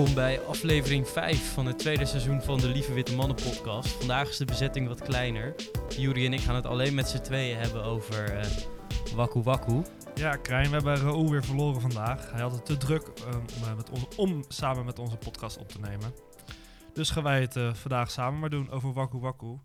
welkom bij aflevering 5 van het tweede seizoen van de Lieve Witte Mannen podcast. Vandaag is de bezetting wat kleiner. Juri en ik gaan het alleen met z'n tweeën hebben over uh, Waku Waku. Ja, Krijn, we hebben Raoul weer verloren vandaag. Hij had het te druk um, met ons, om samen met onze podcast op te nemen. Dus gaan wij het uh, vandaag samen maar doen over Waku Waku.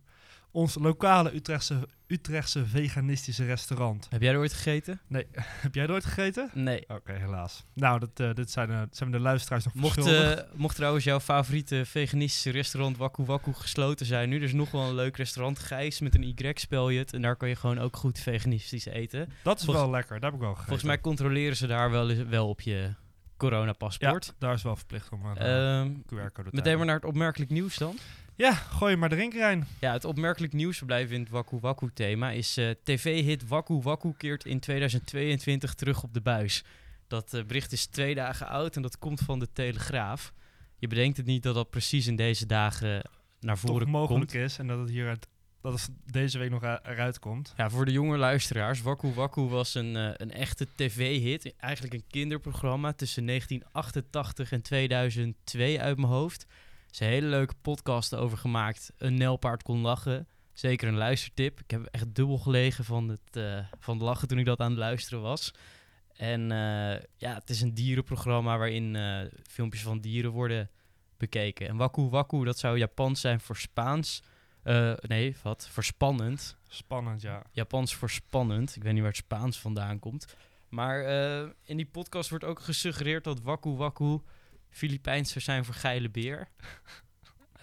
Ons lokale Utrechtse, Utrechtse veganistische restaurant. Heb jij er ooit gegeten? Nee. Heb jij er ooit gegeten? Nee. Oké, helaas. Nou, dat, uh, dit zijn, uh, zijn de luisteraars nog mocht, uh, mocht trouwens jouw favoriete veganistische restaurant Waku Waku gesloten zijn nu, er is nog wel een leuk restaurant, Gijs, met een Y spel je het. En daar kan je gewoon ook goed veganistisch eten. Dat is wel lekker, daar heb ik wel gegeten. Volgens mij controleren ze daar wel, wel op je coronapaspoort. Ja, daar is wel verplicht om een QR-code te Meteen maar naar het opmerkelijk nieuws dan. Ja, gooi maar erin, Rijn. Ja, het opmerkelijk nieuwsverblijf in het Waku Waku thema is uh, tv-hit Waku Waku keert in 2022 terug op de buis. Dat uh, bericht is twee dagen oud en dat komt van de Telegraaf. Je bedenkt het niet dat dat precies in deze dagen naar voren Toch mogelijk komt. is en dat het hier dat het deze week nog eruit komt. Ja, voor de jonge luisteraars, Waku Waku was een, uh, een echte tv-hit. Eigenlijk een kinderprogramma tussen 1988 en 2002 uit mijn hoofd een hele leuke podcast over gemaakt. Een nelpaard kon lachen. Zeker een luistertip. Ik heb echt dubbel gelegen van het, uh, van het lachen toen ik dat aan het luisteren was. En uh, ja, het is een dierenprogramma waarin uh, filmpjes van dieren worden bekeken. En Waku Waku, dat zou Japans zijn voor Spaans. nee, wat? Voor spannend. Spannend, ja. Japans voor spannend. Ik weet niet waar het Spaans vandaan komt. Maar in die podcast wordt ook gesuggereerd dat Waku Waku Filipijns zou zijn voor geile beer.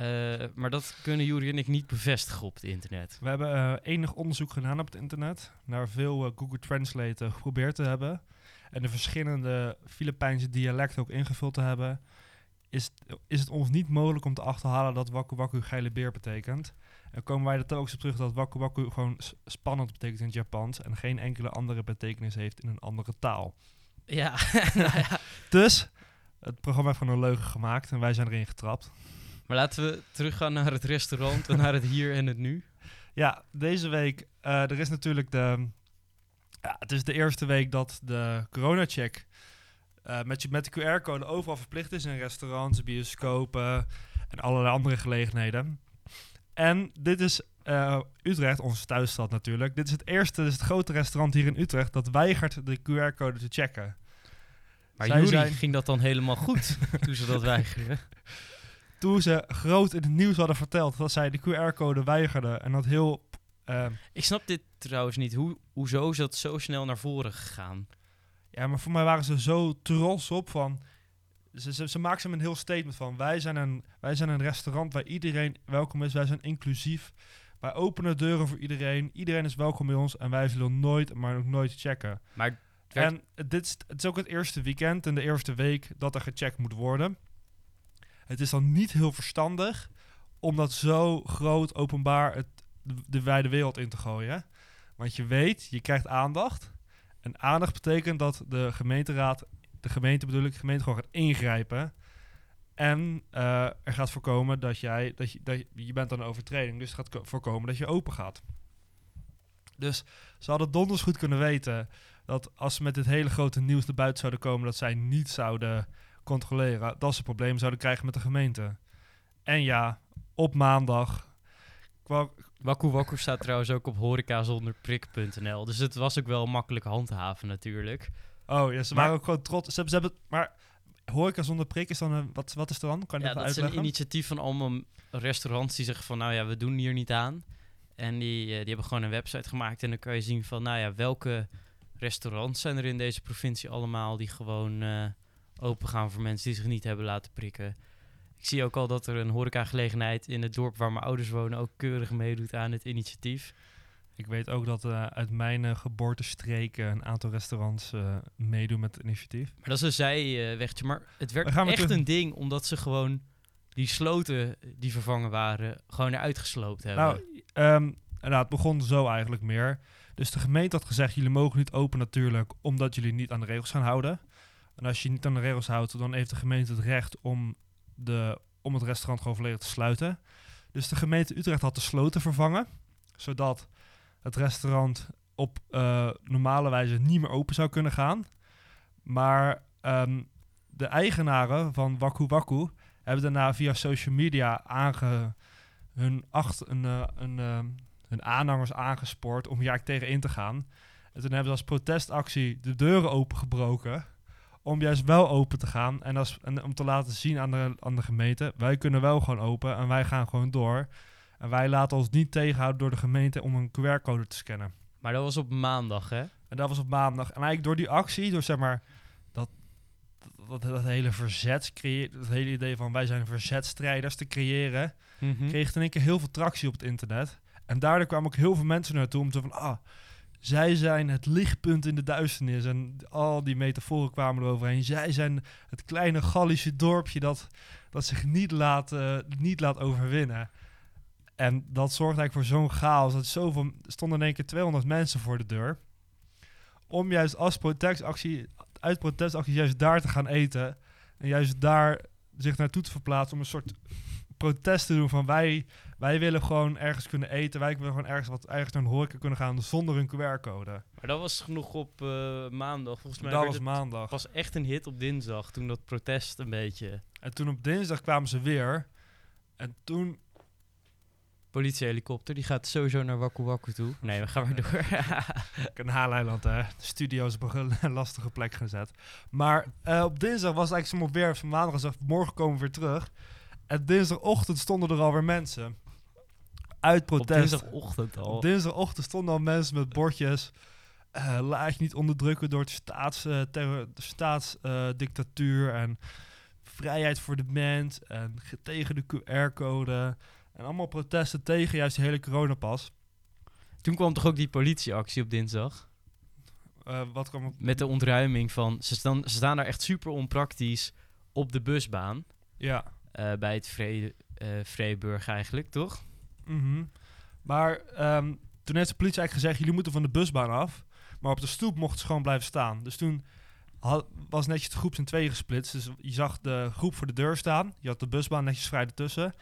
Uh, maar dat kunnen Jury en ik niet bevestigen op het internet. We hebben uh, enig onderzoek gedaan op het internet. Naar veel uh, Google Translate geprobeerd te hebben. En de verschillende Filipijnse dialecten ook ingevuld te hebben. Is, is het ons niet mogelijk om te achterhalen dat Waku Waku geile beer betekent. En komen wij er telkens op terug dat Waku Waku gewoon spannend betekent in het Japans. En geen enkele andere betekenis heeft in een andere taal. Ja, nou ja. Dus het programma heeft gewoon een leugen gemaakt en wij zijn erin getrapt. Maar laten we teruggaan naar het restaurant en naar het hier en het nu. Ja, deze week, uh, er is natuurlijk de... Ja, het is de eerste week dat de corona-check uh, met, met de QR-code overal verplicht is in restaurants, bioscopen en allerlei andere gelegenheden. En dit is uh, Utrecht, onze thuisstad natuurlijk. Dit is het eerste, dit is het grote restaurant hier in Utrecht dat weigert de QR-code te checken. Maar Jury zijn... ging dat dan helemaal goed toen ze dat weigerden? Toen ze groot in het nieuws hadden verteld dat zij de QR-code weigerden en dat heel... Uh, ik snap dit trouwens niet. Hoe, hoezo is dat zo snel naar voren gegaan? Ja, maar voor mij waren ze zo trots op van... Ze, ze, ze maakten een heel statement van... Wij zijn, een, wij zijn een restaurant waar iedereen welkom is. Wij zijn inclusief. Wij openen deuren voor iedereen. Iedereen is welkom bij ons. En wij zullen nooit, maar ook nooit checken. Maar en dit is, het is ook het eerste weekend en de eerste week dat er gecheckt moet worden. Het is dan niet heel verstandig om dat zo groot openbaar het, de, wijde wereld in te gooien. Want je weet, je krijgt aandacht. En aandacht betekent dat de gemeenteraad, de gemeente bedoel ik, de gemeente gewoon gaat ingrijpen. En uh, er gaat voorkomen dat jij, dat je, dat je, je bent aan een overtreding, dus het gaat voorkomen dat je open gaat. Dus ze hadden donders goed kunnen weten dat als ze met dit hele grote nieuws naar buiten zouden komen, dat zij niet zouden controleren, dat ze problemen zouden krijgen met de gemeente. En ja, op maandag. Waku Waku staat trouwens ook op horecazonderprik.nl. Dus het was ook wel makkelijk handhaven natuurlijk. Oh ja, ze waren ook gewoon trots. Ze hebben, ze hebben, maar horeca zonder prik is dan een, wat, wat is er dan? Kan je ja, dat, dat is een initiatief van allemaal restaurants die zeggen van nou ja, we doen hier niet aan. En die, die hebben gewoon een website gemaakt en dan kan je zien van nou ja, welke restaurants zijn er in deze provincie allemaal die gewoon uh, open gaan voor mensen die zich niet hebben laten prikken. Ik zie ook al dat er een horecagelegenheid in het dorp waar mijn ouders wonen ook keurig meedoet aan het initiatief. Ik weet ook dat uh, uit mijn uh, geboortestreken een aantal restaurants meedoen met het initiatief. Maar dat is een zijwegje. maar het werd echt een ding omdat ze gewoon die sloten die vervangen waren, gewoon eruit gesloopt hebben. Nou, um, nou, het begon zo eigenlijk meer. Dus de gemeente had gezegd, jullie mogen niet open natuurlijk, omdat jullie niet aan de regels gaan houden. En als je niet aan de regels houdt, dan heeft de gemeente het recht om, de, om het restaurant gewoon volledig te sluiten. Dus de gemeente Utrecht had de sloten vervangen, zodat het restaurant op uh, normale wijze niet meer open zou kunnen gaan. Maar um, de eigenaren van Waku Waku hebben daarna via social media aange, hun, acht, een, eh, een, eh, hun aanhangers aangespoord om hier eigenlijk tegen in te gaan. En toen hebben ze als protestactie de deuren opengebroken om juist wel open te gaan en, als, en om te laten zien aan de, aan de gemeente, wij kunnen wel gewoon open en wij gaan gewoon door. En wij laten ons niet tegenhouden door de gemeente om een QR-code te scannen. Maar dat was op maandag, hè? En dat was op maandag. En eigenlijk door die actie, door zeg maar dat, dat, dat hele verzet creëren, het hele idee van wij zijn verzetstrijders te creëren, Mhm. kreeg in één keer heel veel tractie op het internet. En daardoor kwamen ook heel veel mensen naartoe om te van, ah, zij zijn het lichtpunt in de duisternis. En al die metaforen kwamen eroverheen. Zij zijn het kleine Gallische dorpje dat, dat zich niet laat, eh, niet laat overwinnen. En dat zorgt eigenlijk voor zo'n chaos. Dat zoveel, stonden in één keer 200 mensen voor de deur. Om juist als protestactie, uit protestactie juist daar te gaan eten. En juist daar zich naartoe te verplaatsen om een soort protest te doen van wij, wij willen gewoon ergens kunnen eten. Wij willen gewoon ergens wat ergens naar een horeca kunnen gaan zonder een QR-code. Maar dat was genoeg op eh, maandag. Volgens mij Dat was het maandag. pas echt een hit op dinsdag, toen dat protest een beetje... En toen op dinsdag kwamen ze weer. En toen Politiehelikopter, die gaat sowieso naar Waku Waku toe. Nee, we gaan maar door. Kanaaleiland, hè. De studio is op een lastige plek gezet. Maar eh, op dinsdag was het eigenlijk zo'n weer van maandag gezegd, morgen komen we weer terug. En dinsdagochtend stonden er alweer mensen. Uit op protest. dinsdagochtend al. Op dinsdagochtend stonden al mensen met bordjes. eh, laat je niet onderdrukken door de staatsdictatuur en vrijheid voor de mens en ge- tegen de QR-code. En allemaal protesten tegen juist die hele coronapas. Toen kwam toch ook die politieactie op dinsdag? Eh, wat kwam op? Met de ontruiming van... Ze staan, ze staan daar echt super onpraktisch op de busbaan. Ja. Eh, bij het Vrede, eh eigenlijk, toch? mhm. Maar ehm, toen heeft de politie eigenlijk gezegd, jullie moeten van de busbaan af. Maar op de stoep mochten ze gewoon blijven staan. Dus toen was netjes de groep in tweeën gesplitst. Dus je zag de groep voor de deur staan. Je had de busbaan netjes vrij ertussen.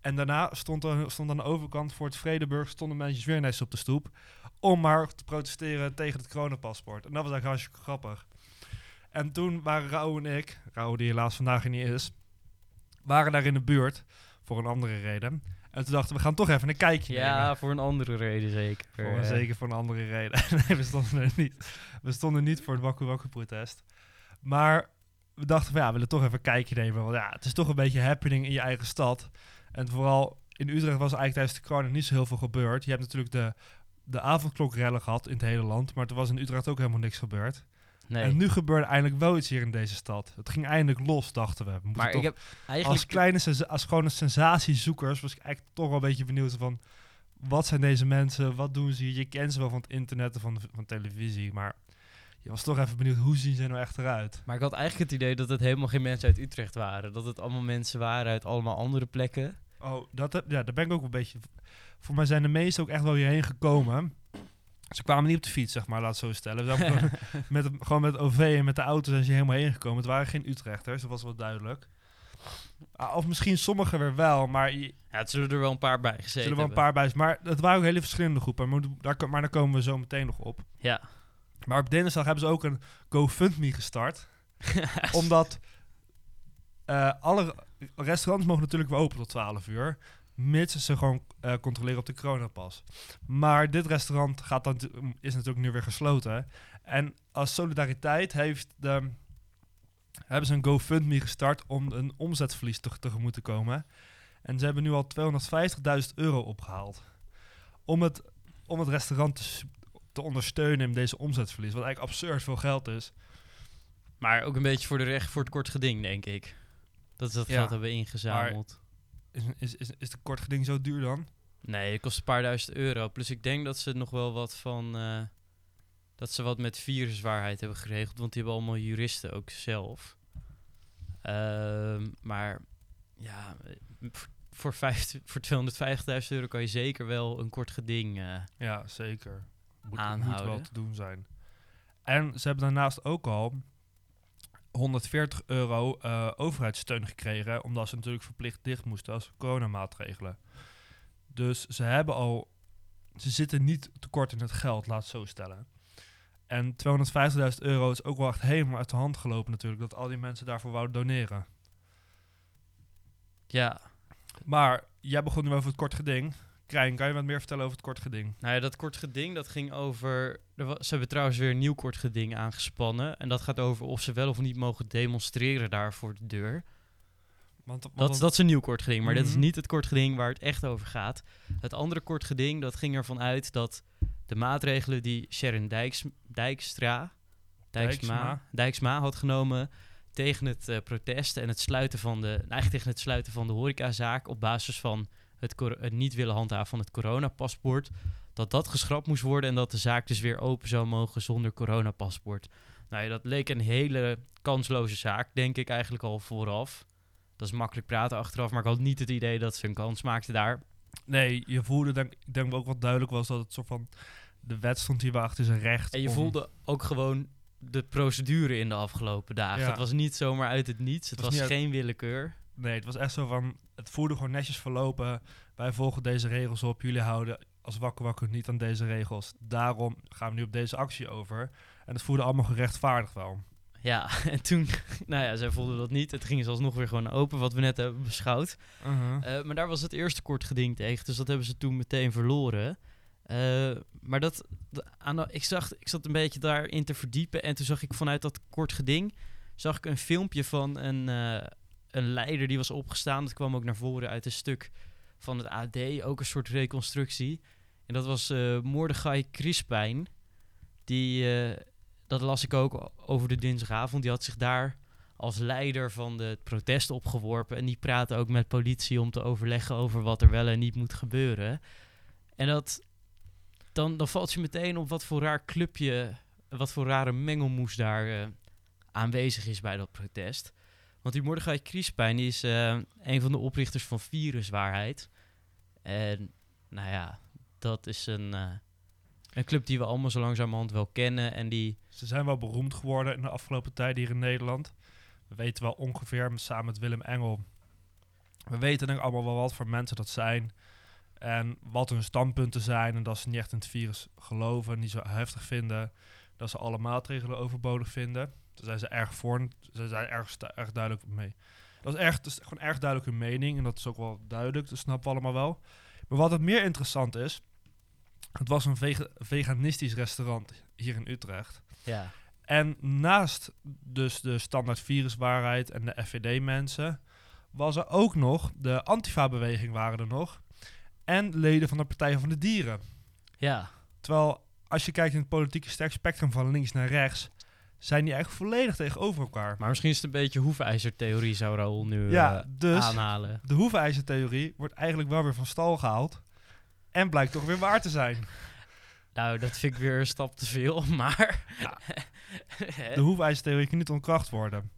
En daarna stond, er, stond aan de overkant voor het Vredeburg... stonden mensen weer netjes op de stoep... om maar te protesteren tegen het coronapaspoort. En dat was eigenlijk hartstikke grappig. En toen waren Rauw en ik... Rauw die helaas vandaag er niet is... waren daar in de buurt voor een andere reden. En toen dachten we, gaan toch even een kijkje nemen. Ja, voor een andere reden zeker. Voor, zeker voor een andere reden. nee, we stonden er niet. We stonden niet voor het Waku Waku protest. Maar we dachten van ja, we willen toch even een kijkje nemen. Want ja, het is toch een beetje happening in je eigen stad. En vooral in Utrecht was eigenlijk tijdens de corona niet zo heel veel gebeurd. Je hebt natuurlijk de, de avondklokrellen gehad in het hele land. Maar er was in Utrecht ook helemaal niks gebeurd. Nee, En nu gebeurde eindelijk wel iets hier in deze stad. Het ging eindelijk los, dachten we. maar toch ik heb als eigenlijk... kleine, sensa- als gewone sensatiezoekers was ik eigenlijk toch wel een beetje benieuwd van... Wat zijn deze mensen? Wat doen ze hier? Je kent ze wel van het internet en van, van televisie, maar je was toch even benieuwd, hoe zien ze nou echt eruit? Maar ik had eigenlijk het idee dat het helemaal geen mensen uit Utrecht waren. Dat het allemaal mensen waren uit allemaal andere plekken. Oh, dat, heb- ja, daar ben ik ook een beetje... Voor mij zijn de meesten ook echt wel hierheen gekomen. Ze kwamen niet op de fiets, zeg maar, laat het zo stellen. Gewoon, met, gewoon met het OV en met de auto zijn ze helemaal heen gekomen. Het waren geen Utrechters, dat was wel duidelijk. Ah, of misschien sommigen weer wel, maar je, Ja, het zullen er wel een paar bij gezeten Er zullen wel een paar bij. Maar het waren ook hele verschillende groepen. Maar, daar, maar daar komen we zo meteen nog op. Ja. Maar op dinsdag hebben ze ook een GoFundMe gestart. omdat eh, alle restaurants mogen natuurlijk weer open tot 12 uur. Mits ze gewoon eh, controleren op de coronapas. Maar dit restaurant gaat dan, is natuurlijk nu weer gesloten. En als solidariteit heeft de, hebben ze een GoFundMe gestart om een omzetverlies te, tegemoet te komen. En ze hebben nu al 250.000 euro opgehaald. Om het, om het restaurant te, ondersteunen in deze omzetverlies. Wat eigenlijk absurd veel geld is. Maar ook een beetje voor de recht voor het kort geding, denk ik. Dat ze dat Ja, geld hebben ingezameld. Is, is, is, is de kort geding zo duur dan? Nee, het kost een paar duizend euro. Plus ik denk dat ze nog wel wat van... eh, dat ze wat met viruswaarheid hebben geregeld. Want die hebben allemaal juristen ook zelf. Ehm, maar ja, eh, voor, voor, vijf- voor 250.000 euro kan je zeker wel een kort geding... eh, Ja, zeker. Moet, moet Aanhouden. wel te doen zijn. En ze hebben daarnaast ook al 140 euro eh, overheidssteun gekregen. Omdat ze natuurlijk verplicht dicht moesten als coronamaatregelen. Dus ze hebben al. Ze zitten niet tekort in het geld, laat het zo stellen. En 250.000 euro is ook wel echt helemaal uit de hand gelopen natuurlijk. Dat al die mensen daarvoor wouden doneren. Ja, Maar jij begon nu over het kort geding. Krijn, kan je wat meer vertellen over het kort geding? nou ja, dat kort geding dat ging over... Er ze hebben trouwens weer een nieuw kort geding aangespannen. En dat gaat over of ze wel of niet mogen demonstreren daar voor de deur. Want, want Dat, dat is een nieuw kort geding, maar dat is Mhm. niet het kort geding waar het echt over gaat. Het andere kort geding, dat ging ervan uit dat de maatregelen die Sharon Dijks, Dijkstra, Dijksma, Dijksma. Dijksma had genomen tegen het eh, protest en het sluiten van de, eigenlijk tegen het sluiten van de horecazaak op basis van het, het niet willen handhaven van het coronapaspoort, dat dat geschrapt moest worden en dat de zaak dus weer open zou mogen zonder coronapaspoort. Nou ja, dat leek een hele kansloze zaak, denk ik eigenlijk al vooraf. Dat is makkelijk praten achteraf, maar ik had niet het idee dat ze een kans maakten daar. Nee, je voelde, denk, ik denk ook wat duidelijk was dat het soort van... De wet stond hier achter zijn recht. En je om- voelde ook gewoon de procedure in de afgelopen dagen. Ja. Het was niet zomaar uit het niets. Het was was, niet uit- geen willekeur. Nee, het was echt zo van... Het voelde gewoon netjes verlopen. Wij volgen deze regels op. Jullie houden als wakker wakker niet aan deze regels. Daarom gaan we nu op deze actie over. En het voelde allemaal gerechtvaardigd wel. Ja, en toen, nou ja, zij voelden dat niet. Het ging ze alsnog weer gewoon open, wat we net hebben beschouwd. Eh, maar daar was het eerste kort geding tegen, dus dat hebben ze toen meteen verloren. Eh, maar dat, de- aan de- ik, zag, ik zat een beetje daarin te verdiepen en toen zag ik vanuit dat kort geding, zag ik een filmpje van een, eh, een leider die was opgestaan. Dat kwam ook naar voren uit een stuk van het AD, ook een soort reconstructie. En dat was Mordechai Crispijn. Die, eh, dat las ik ook over de dinsdagavond. Die had zich daar als leider van de protest opgeworpen. En die praatte ook met politie om te overleggen over wat er wel en niet moet gebeuren. En dat, dan, dan valt je meteen op wat voor raar clubje, wat voor rare mengelmoes daar eh, aanwezig is bij dat protest. Want die Mordechai Crispijn die is eh, een van de oprichters van Viruswaarheid. En nou ja, dat is een, eh, een club die we allemaal zo langzamerhand wel kennen. En die Ze zijn wel beroemd geworden in de afgelopen tijd hier in Nederland. We weten wel ongeveer, samen met Willem Engel... We weten denk ik allemaal wel wat voor mensen dat zijn. En wat hun standpunten zijn. En dat ze niet echt in het virus geloven. Niet zo heftig vinden. Dat ze alle maatregelen overbodig vinden. Daar zijn ze erg voor. Ze zijn erg, erg duidelijk mee. Dat is, erg, dat is gewoon erg duidelijk hun mening. En dat is ook wel duidelijk. Dat snappen we allemaal wel. Maar wat het meer interessant is... Het was een vega- veganistisch restaurant hier in Utrecht. ja, En naast dus de standaard viruswaarheid en de FVD-mensen... was er ook nog, de Antifa-beweging waren er nog... en leden van de Partij van de Dieren. ja, Terwijl, als je kijkt in het politieke spectrum van links naar rechts... zijn die eigenlijk volledig tegenover elkaar. maar misschien is het een beetje hoefijzertheorie zou Raoul nu ja, eh, dus aanhalen. de hoefijzertheorie wordt eigenlijk wel weer van stal gehaald... en blijkt toch weer waar te zijn. Nou, dat vind ik weer een stap te veel, maar... Ja. De hoefijzertheorie kan niet ontkracht worden.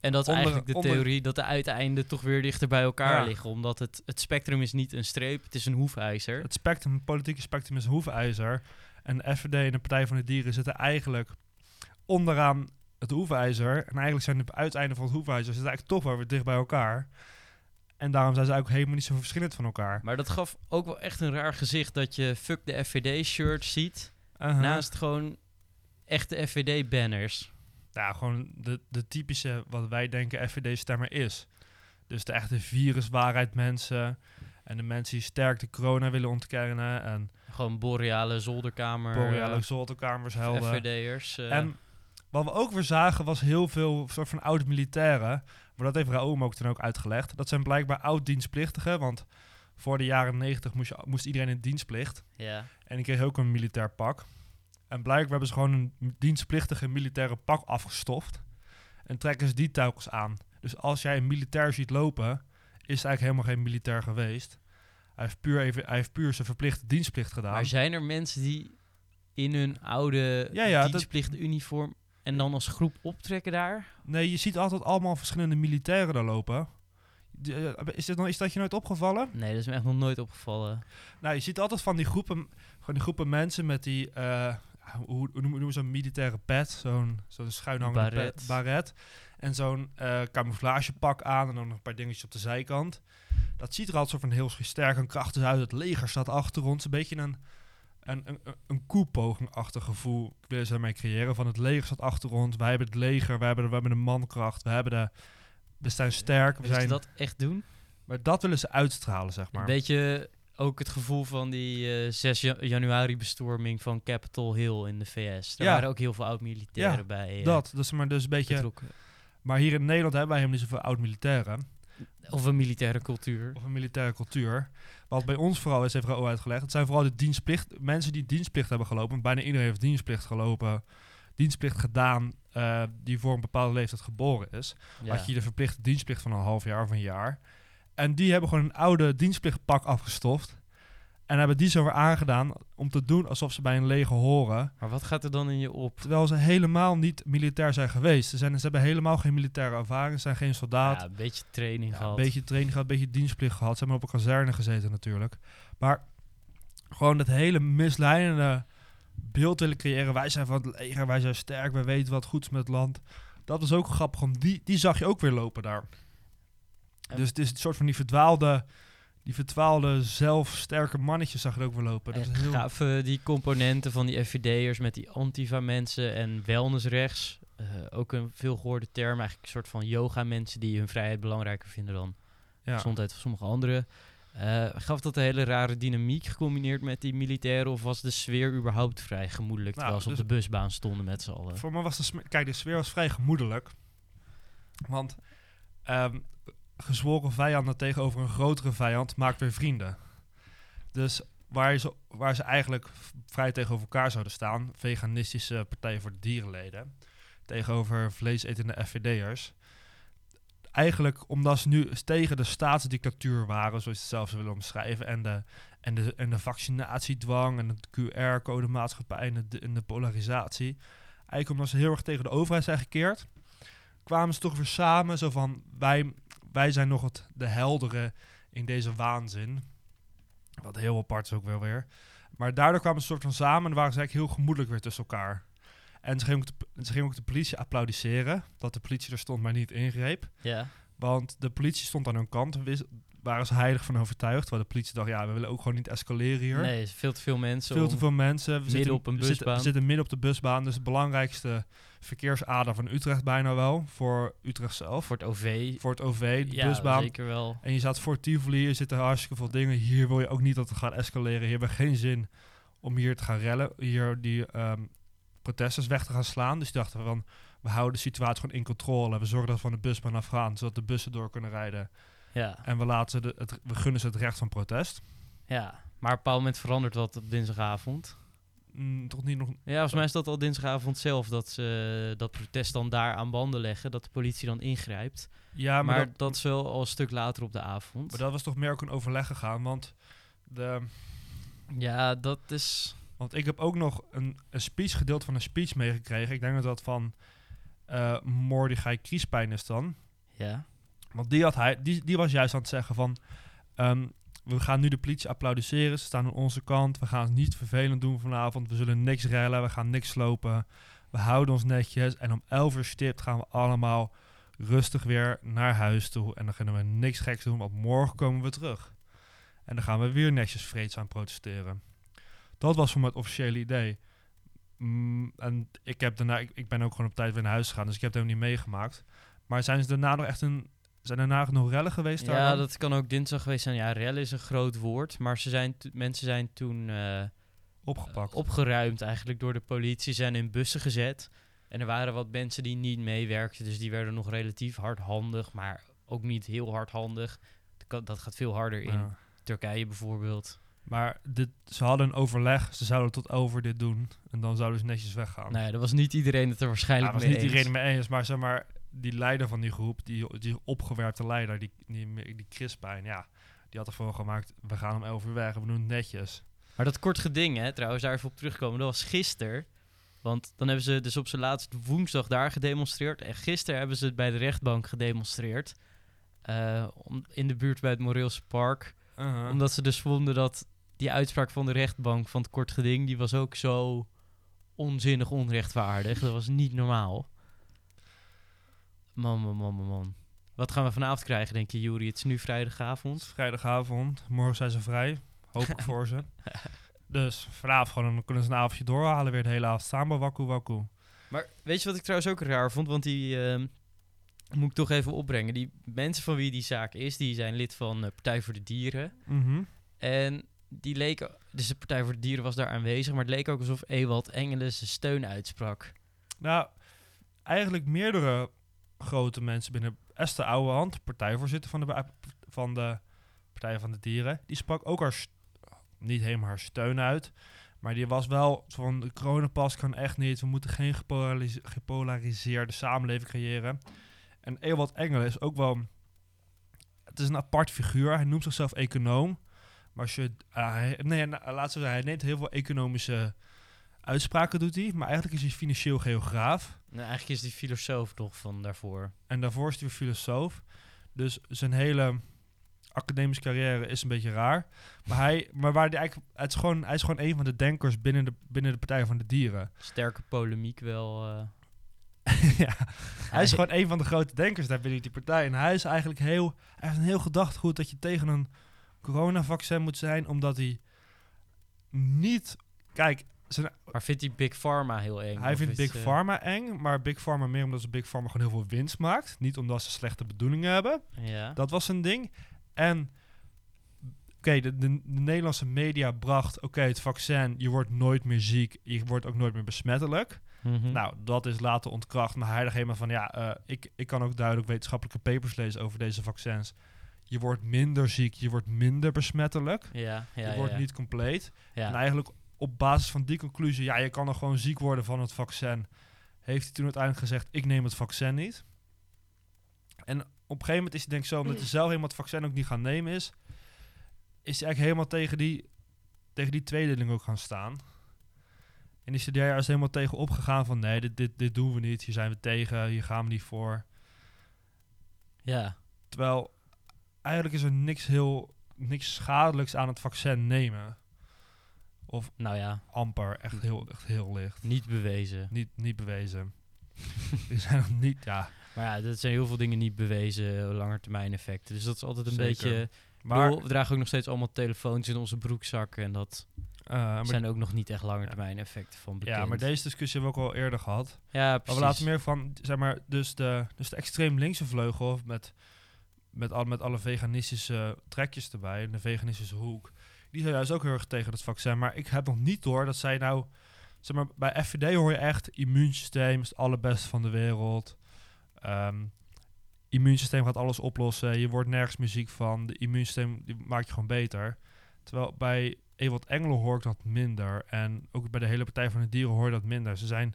en dat is onder- eigenlijk de onder- theorie dat de uiteinden toch weer dichter bij elkaar Ja. liggen. Omdat het, het spectrum is niet een streep, het is een hoefijzer. Het spectrum, het politieke spectrum is een hoefijzer. En de FVD en de Partij van de Dieren zitten eigenlijk onderaan het hoefijzer. En eigenlijk zijn de uiteinden van het hoefijzer zitten eigenlijk toch wel weer dicht bij elkaar. En daarom zijn ze ook helemaal niet zo verschillend van elkaar. Maar dat gaf ook wel echt een raar gezicht dat je fuck de FVD-shirt ziet. Naast gewoon echte FVD-banners. Ja, gewoon de, de typische wat wij denken FVD-stemmer is. Dus de echte viruswaarheid mensen. En de mensen die sterk de corona willen ontkennen. En Gewoon boreale zolderkamer. boreale zolderkamers helden. FVD'ers. eh. En wat we ook weer zagen was heel veel soort van oud-militairen. Maar dat heeft Raoul me ook toen ook uitgelegd. Dat zijn blijkbaar oud-dienstplichtigen. Want voor de jaren 90 moest, je, moest iedereen in dienstplicht. ja. En die kreeg ook een militair pak. En blijkbaar hebben ze gewoon een dienstplichtige militaire pak afgestoft. En trekken ze die telkens aan. Dus als jij een militair ziet lopen, is het eigenlijk helemaal geen militair geweest. Hij heeft puur, even, hij heeft puur zijn verplichte dienstplicht gedaan. Maar zijn er mensen die in hun oude Ja, ja, dienstplichtuniform en dan als groep optrekken daar? Nee, je ziet altijd allemaal verschillende militairen daar lopen. Eh, Is, dit nog, is dat je nooit opgevallen? Nee, dat is me echt nog nooit opgevallen. Nou, je ziet altijd van die groepen, gewoon die groepen mensen met die, eh, hoe, hoe noemen ze zo'n militaire pet, zo'n zo'n schuinhangende Baret. pet, baret. En zo'n eh, camouflagepak aan en dan nog een paar dingetjes op de zijkant. Dat ziet er altijd zo van heel sterk en krachtig uit. Het leger staat achter ons. Een beetje een, een, een, een- koepogingachtig gevoel willen ze daarmee creëren. Van het leger staat achter ons, wij hebben het leger, we hebben de, we hebben de mankracht, we, hebben de, we zijn sterk. We ze zijn, dat echt doen? Maar dat willen ze uitstralen, zeg maar. Een beetje ook het gevoel van die eh 6 ja- januari bestorming van Capitol Hill in de VS. Daar Ja. waren ook heel veel oud-militairen Ja, bij eh, dat, dus, maar dus een beetje... betrokken. Maar hier in Nederland hebben wij helemaal niet zoveel oud-militairen. Of een militaire cultuur. Of een militaire cultuur. Wat bij ons vooral is, heeft Raoul uitgelegd. Het zijn vooral de dienstplicht, mensen die dienstplicht hebben gelopen. Bijna iedereen heeft dienstplicht gelopen. Dienstplicht gedaan, eh, die voor een bepaalde leeftijd geboren is. Ja. Had je de verplichte dienstplicht van een half jaar of een jaar. En die hebben gewoon een oude dienstplichtpak afgestoft. En hebben die zo weer aangedaan om te doen alsof ze bij een leger horen. Maar wat gaat er dan in je op? Terwijl ze helemaal niet militair zijn geweest. Ze, zijn, ze hebben helemaal geen militaire ervaring. Zijn geen soldaat. Ja, een beetje training Ja, gehad. een beetje training gehad, een beetje dienstplicht gehad. Ze hebben op een kazerne gezeten natuurlijk. Maar gewoon dat hele misleidende beeld willen creëren. Wij zijn van het leger, wij zijn sterk, wij weten wat goed is met het land. Dat was ook grappig, want die, die zag je ook weer lopen daar. En- Dus het is een soort van die verdwaalde, die verdwaalde zelfsterke mannetjes zag je ook weer lopen. Dat is heel... gaven die componenten van die FVD'ers met die antifa-mensen en wellnessrechts. eh, ook een veel gehoorde term, eigenlijk een soort van yoga-mensen die hun vrijheid belangrijker vinden dan ja. gezondheid van sommige anderen. Eh, gaf dat een hele rare dynamiek gecombineerd met die militairen of was de sfeer überhaupt vrij gemoedelijk Nou, terwijl ze dus- op de busbaan stonden met z'n allen? Voor me was de, kijk, de sfeer was vrij gemoedelijk. Want ehm, gezworen vijanden tegenover een grotere vijand maakt weer vrienden. Dus waar, zo, waar ze eigenlijk vrij tegenover elkaar zouden staan, veganistische partijen voor de dierenleden, tegenover vleesetende FVD'ers. Eigenlijk omdat ze nu tegen de staatsdictatuur waren, zoals ze het zelf willen omschrijven, en de, en de, en de vaccinatiedwang en het QR-code maatschappij en de, en de polarisatie. Eigenlijk omdat ze heel erg tegen de overheid zijn gekeerd, kwamen ze toch weer samen zo van, wij, wij zijn nog het, de heldere in deze waanzin. Wat heel apart is ook wel weer. Maar daardoor kwamen ze soort van samen en waren ze eigenlijk heel gemoedelijk weer tussen elkaar. En ze gingen ook de, ze gingen ook de politie applaudisseren, dat de politie er stond maar niet ingreep. Ja, Want de politie stond aan hun kant, wist, waren ze heilig van overtuigd. Terwijl de politie dacht, ja, we willen ook gewoon niet escaleren hier. nee, veel te veel mensen. Veel te veel mensen. We zitten, op een we zitten- busbaan. We zitten midden op de busbaan. Dus de belangrijkste verkeersader van Utrecht bijna wel. Voor Utrecht zelf. voor het OV. Voor het OV, de ja, busbaan. zeker wel. En je staat voor Tivoli, er zitten hartstikke veel dingen. Hier wil je ook niet dat het gaat escaleren. Hier hebben we geen zin om hier te gaan rellen. Hier die ehm, protesters weg te gaan slaan. Dus dachten van, we houden de situatie gewoon in controle. We zorgen dat we van de busbaan afgaan, zodat de bussen door kunnen rijden. Ja, En we, laten de, het, we gunnen ze het recht van protest. ja. Maar op een bepaald moment verandert dat op dinsdagavond. Mm, toch niet nog... Ja, volgens mij is dat al dinsdagavond zelf dat ze dat protest dan daar aan banden leggen, dat de politie dan ingrijpt. Ja, maar maar, dat, dat, is wel al een stuk later op de avond. maar dat was toch meer ook een overleg gegaan. Want, de, Ja, dat is. want ik heb ook nog een, een speech, gedeelte van een speech meegekregen. Ik denk dat dat van eh Mordechai Kriespijn is dan. Ja. Want die, had hij, die, die was juist aan het zeggen van... ehm, we gaan nu de politie applaudisseren. Ze staan aan onze kant. We gaan het niet vervelend doen vanavond. We zullen niks rellen. We gaan niks slopen. We houden ons netjes. En om 11 uur stipt gaan we allemaal rustig weer naar huis toe. En dan kunnen we niks geks doen, want morgen komen we terug. En dan gaan we weer netjes vreedzaam protesteren. Dat was voor mij het officiële idee. Mm, en ik, heb daarna, ik, ben ook gewoon op tijd weer naar huis gegaan, dus ik heb het helemaal niet meegemaakt. Maar zijn ze daarna nog echt een... Zijn daarna nog rellen geweest daar Ja, dan? dat kan ook dinsdag geweest zijn. Ja, rellen is een groot woord. Maar ze zijn mensen zijn toen eh, Opgepakt. opgeruimd eigenlijk door de politie. Zijn in bussen gezet. En er waren wat mensen die niet meewerkten. Dus die werden nog relatief hardhandig. Maar ook niet heel hardhandig. Dat Dat gaat veel harder in Ja. Turkije bijvoorbeeld. Maar dit, ze hadden een overleg. Ze zouden tot over dit doen. En dan zouden ze netjes weggaan. Nou ja, daar was niet iedereen het er Ja, waarschijnlijk was mee niet eens. iedereen mee eens. Maar zeg maar, die leider van die groep, die, die opgewerkte leider, die, die, die Crispijn, ja, die had ervoor gemaakt, we gaan om 11 uur weg en we doen het netjes. Maar dat kort geding, hè, trouwens, daar even op terugkomen, dat was gisteren. Want dan hebben ze dus op zijn laatste woensdag daar gedemonstreerd. En gisteren hebben ze het bij de rechtbank gedemonstreerd. eh, om, in de buurt bij het Moreelse Park. Uh-huh. Omdat ze dus vonden dat die uitspraak van de rechtbank van het kort geding... die was ook zo onzinnig onrechtvaardig. Dat was niet normaal. Man, man, man, man, man. Wat gaan we vanavond krijgen, denk je, Juri? Het is nu is vrijdagavond. vrijdagavond, morgen zijn ze vrij. Hoop ik voor ze. Dus vanavond gewoon, dan kunnen ze een avondje doorhalen. Weer de hele avond samen, wakku wakku. Maar weet je wat ik trouwens ook raar vond? Want die ehm, moet ik toch even opbrengen. Die mensen van wie die zaak is, die zijn lid van eh, Partij voor de Dieren. Mhm. En die leken, dus de Partij voor de Dieren was daar aanwezig, maar het leek ook alsof Ewald Engelen zijn steun uitsprak. Nou, eigenlijk meerdere grote mensen binnen Esther Ouwehand, partijvoorzitter van de, van de Partij van de Dieren, die sprak ook haar, niet helemaal haar steun uit. Maar die was wel van, de coronapas kan echt niet. We moeten geen gepolaris- gepolariseerde samenleving creëren. En Ewald Engelen is ook wel... Het is een apart figuur. Hij noemt zichzelf econoom. Maar als je... ah, hij, nee, nou, laat zeggen, hij neemt heel veel economische uitspraken, doet hij. Maar eigenlijk is hij financieel geograaf. Nou, eigenlijk is die filosoof nog van daarvoor. En daarvoor is hij weer filosoof. Dus zijn hele academische carrière is een beetje raar. Maar hij, maar waar hij eigenlijk, het is gewoon, hij is gewoon een van de denkers binnen de, binnen de Partij van de Dieren. Sterke polemiek wel. eh. ja, hij is gewoon een van de grote denkers daar binnen die partij. En hij is eigenlijk heel, hij heeft een heel gedachtegoed dat je tegen een coronavaccin moet zijn, omdat hij niet, kijk, zijn, Maar vindt hij Big Pharma heel eng? hij vindt Big eh, Pharma eng, maar Big Pharma meer omdat ze Big Pharma gewoon heel veel winst maakt. Niet omdat ze slechte bedoelingen hebben. Ja. Dat was een ding. En oké, de, de, de Nederlandse media bracht, oké, het vaccin, je wordt nooit meer ziek, je wordt ook nooit meer besmettelijk. Mhm. Nou, dat is later ontkracht, maar hij dacht helemaal van, ja, eh, ik, ik kan ook duidelijk wetenschappelijke papers lezen over deze vaccins. Je wordt minder ziek, je wordt minder besmettelijk, ja, ja, je wordt ja. niet compleet. ja. En eigenlijk op basis van die conclusie, ja, je kan er gewoon ziek worden van het vaccin, heeft hij toen uiteindelijk gezegd, ik neem het vaccin niet. En op een gegeven moment is hij denk ik zo, omdat hij zelf helemaal het vaccin ook niet gaan nemen is, is hij eigenlijk helemaal tegen die, tegen die tweedeling ook gaan staan. En is hij daar juist helemaal tegen opgegaan van, nee, dit, dit, dit doen we niet, hier zijn we tegen, hier gaan we niet voor. ja. Terwijl eigenlijk is er niks heel, niks schadelijks aan het vaccin nemen. Of Nou ja, amper, echt heel, echt heel licht. niet bewezen. Niet, niet bewezen. Die zijn nog niet, ja. Maar ja, dat zijn heel veel dingen niet bewezen, langetermijn effecten. Dus dat is altijd een Zeker. beetje... Maar, Maar we dragen ook nog steeds allemaal telefoons in onze broekzakken. En dat eh, maar, zijn ook nog niet echt langetermijn effecten van bekend. ja, maar deze discussie hebben we ook al eerder gehad. Ja, Maar precies. we laten meer van, zeg maar, dus de, dus de extreem linkse vleugel met, met, al, met alle veganistische trekjes erbij, en de veganistische hoek, die zijn juist ook heel erg tegen het vaccin. Maar ik heb nog niet door dat zij nou, zeg maar, bij FVD hoor je echt, immuunsysteem is het allerbeste van de wereld. Ehm, immuunsysteem gaat alles oplossen, je wordt nergens meer ziek van, de immuunsysteem die maakt je gewoon beter. Terwijl bij Ewald Engelen hoor ik dat minder. En ook bij de hele Partij van de Dieren hoor je dat minder. Ze zijn,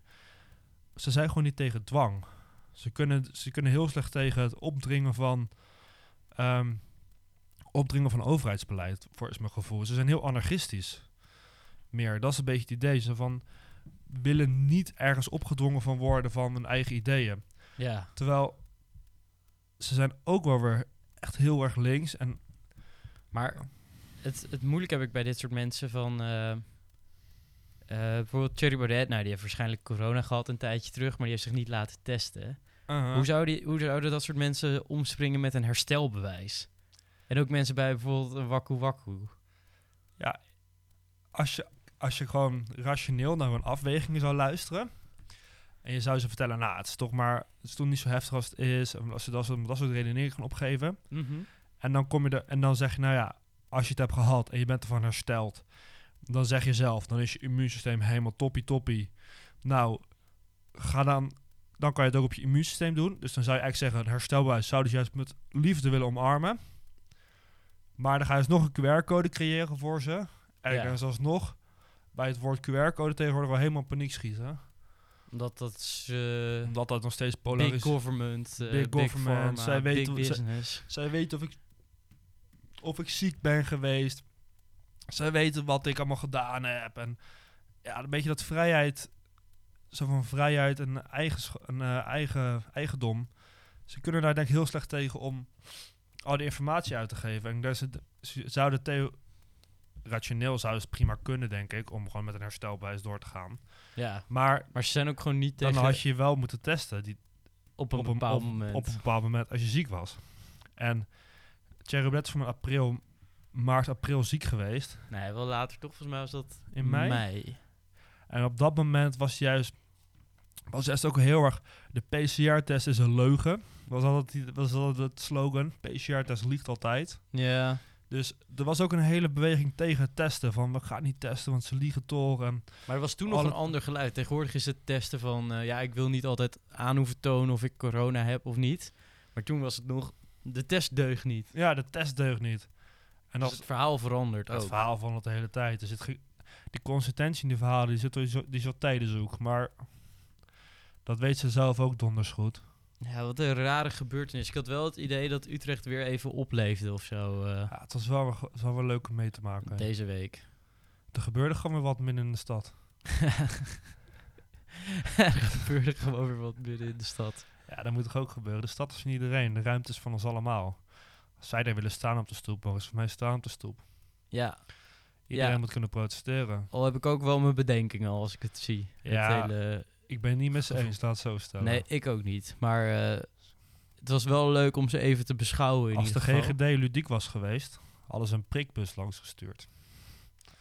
ze zijn gewoon niet tegen dwang. Ze kunnen, ze kunnen heel slecht tegen het opdringen van, ehm, opdringen van overheidsbeleid, voor is mijn gevoel. Ze zijn heel anarchistisch. Meer, dat is een beetje het idee. Ze van willen niet ergens opgedrongen van worden van hun eigen ideeën. Ja, Terwijl ze zijn ook wel weer echt heel erg links. En maar het, het moeilijk heb ik bij dit soort mensen van... eh, eh, bijvoorbeeld Thierry Baudet, nou die heeft waarschijnlijk corona gehad een tijdje terug, maar die heeft zich niet laten testen. uh, Hoe, zou die, hoe zouden dat soort mensen omspringen met een herstelbewijs? En ook mensen bij bijvoorbeeld een Waku Waku. als je, als je gewoon rationeel naar hun afwegingen zou luisteren. En je zou ze vertellen, nou, het is toch maar, het is toch niet zo heftig als het is. En als ze dat, soort- dat soort redeneringen gaan opgeven. En dan kom je er, en dan zeg je, nou ja, als je het hebt gehad en je bent ervan hersteld. Dan zeg je zelf, dan is je immuunsysteem helemaal toppie toppie. Nou, ga dan, dan kan je het ook op je immuunsysteem doen. Dus dan zou je eigenlijk zeggen, een herstelbewijs zou dus juist met liefde willen omarmen. Maar dan ga je dus nog een QR-code creëren voor ze. En Ja. zelfs nog bij het woord QR-code tegenwoordig wel helemaal paniek schieten. Omdat dat is eh, Omdat dat nog steeds big polariseert. government, eh, Big big, government, zij big weten hoe- zij- business. Zij weten of ik, of ik ziek ben geweest. Zij weten wat ik allemaal gedaan heb. En ja, een beetje dat vrijheid, zo van vrijheid en eigen, een, eh, eigen eigendom. Ze kunnen daar denk ik heel slecht tegen om al die informatie uit te geven. En ze ze zouden theo rationeel zou het prima kunnen, denk ik, om gewoon met een herstelbewijs door te gaan. Ja, Maar maar ze zijn ook gewoon niet dan tegen had je wel moeten testen. Die, op een op een, bepaald op, moment. op een bepaald moment als je ziek was. En Baudet is van april maart, april ziek geweest. Nee, wel later toch? Volgens mij was dat In mei? mei. En op dat moment was juist, was juist ook heel erg... De PCR-test is een leugen. Was altijd, was altijd het slogan. PCR-test liegt altijd. Ja. Dus er was ook een hele beweging tegen het testen. Van, we gaan niet testen, want ze liegen toch. En Maar er was toen nog een ander geluid. Tegenwoordig is het testen van... eh, ja, ik wil niet altijd aan hoeven tonen of ik corona heb of niet. Maar toen was het nog... De test deugt niet. ja, de test deugt niet. En Dus dat het verhaal verandert het ook. verhaal van het de hele tijd. Zit ge- die consistentie in die verhalen, die zit die is al tijdenzoek. Maar dat weet ze zelf ook donders goed. Ja, wat een rare gebeurtenis. Ik had wel het idee dat Utrecht weer even opleefde of zo eh, Ja, het was wel, het was wel leuk om mee te maken. deze week. Er gebeurde gewoon weer wat midden in de stad. er gebeurde gewoon weer wat binnen in de stad. Ja, dat moet toch ook gebeuren. De stad is van iedereen. De ruimte is van ons allemaal. Als zij daar willen staan op de stoep, mogen ze voor mij staan op de stoep. Ja, Iedereen Ja. moet kunnen protesteren. al heb ik ook wel mijn bedenkingen als ik het zie. Ja. Het hele, Ik ben niet met ze eens, laat zo stellen. nee, ik ook niet. Maar eh, het was wel leuk om ze even te beschouwen in Als de geval. GGD ludiek was geweest, hadden ze een prikbus langs gestuurd.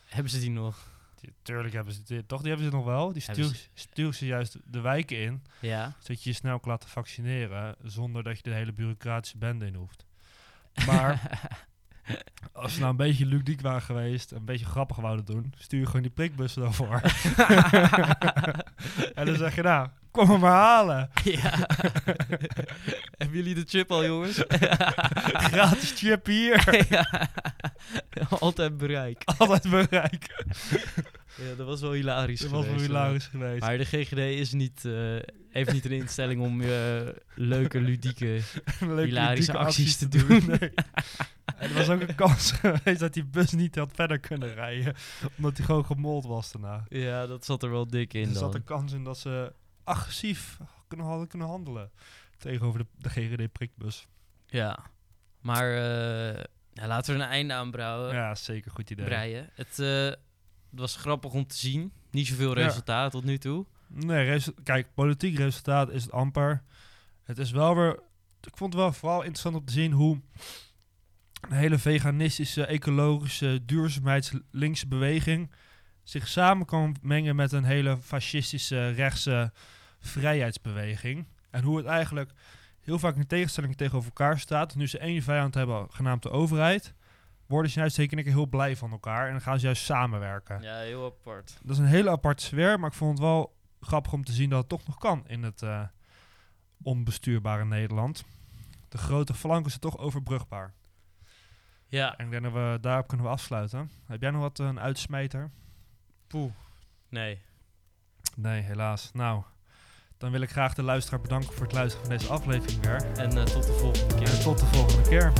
Hebben ze die nog? Die- Tuurlijk hebben ze dit. Toch, die hebben ze nog wel. Die stuur, stuur ze juist de wijken in, Ja. zodat je je snel kan laten vaccineren, zonder dat je de hele bureaucratische bende in hoeft. Maar als ze nou een beetje ludiek waren geweest, een beetje grappig wouden doen, stuur je gewoon die prikbussen dan voor. en dan zeg je nou, kom me maar halen. ja. Hebben jullie de chip al, jongens? Gratis chip hier. ja. Altijd bereik. Altijd bereik. Ja, dat was wel hilarisch Dat was wel geweest, hilarisch geweest. Maar de GGD is niet, eh, heeft niet een instelling om eh, leuke, ludieke... Hilarische ludieke acties te doen. Nee. En er was ook een kans geweest dat die bus niet had verder kunnen rijden. Omdat hij gewoon gemold was daarna. Ja, dat zat er wel dik in er dan. zat een kans in dat ze agressief kunnen, hadden kunnen handelen. Tegenover de, de GGD-prikbus. Ja. Maar eh, ja, laten we er een einde aan brouwen. Ja, zeker goed idee. breien. Het, eh, het was grappig om te zien. Niet zoveel Ja. resultaat tot nu toe. Nee, kijk, politiek resultaat is het amper. Het is wel weer... Ik vond het wel vooral interessant om te zien hoe... een hele veganistische, ecologische, duurzaamheidslinkse beweging... zich samen kan mengen met een hele fascistische, rechtse vrijheidsbeweging. En hoe het eigenlijk heel vaak in tegenstelling tegenover elkaar staat. Nu ze één vijand hebben, genaamd de overheid... worden ze juist zeker heel blij van elkaar. En dan gaan ze juist samenwerken. Ja, heel apart. Dat is een hele aparte sfeer, maar ik vond het wel grappig om te zien dat het toch nog kan in het eh, onbestuurbare Nederland. De grote flanken zijn toch overbrugbaar. Ja, En ik denk dat we daarop kunnen we afsluiten. Heb jij nog wat een uitsmijter? poeh. Nee. Nee, helaas. Nou, dan wil ik graag de luisteraar bedanken voor het luisteren van deze aflevering weer. En eh, tot de volgende keer. En tot de volgende keer.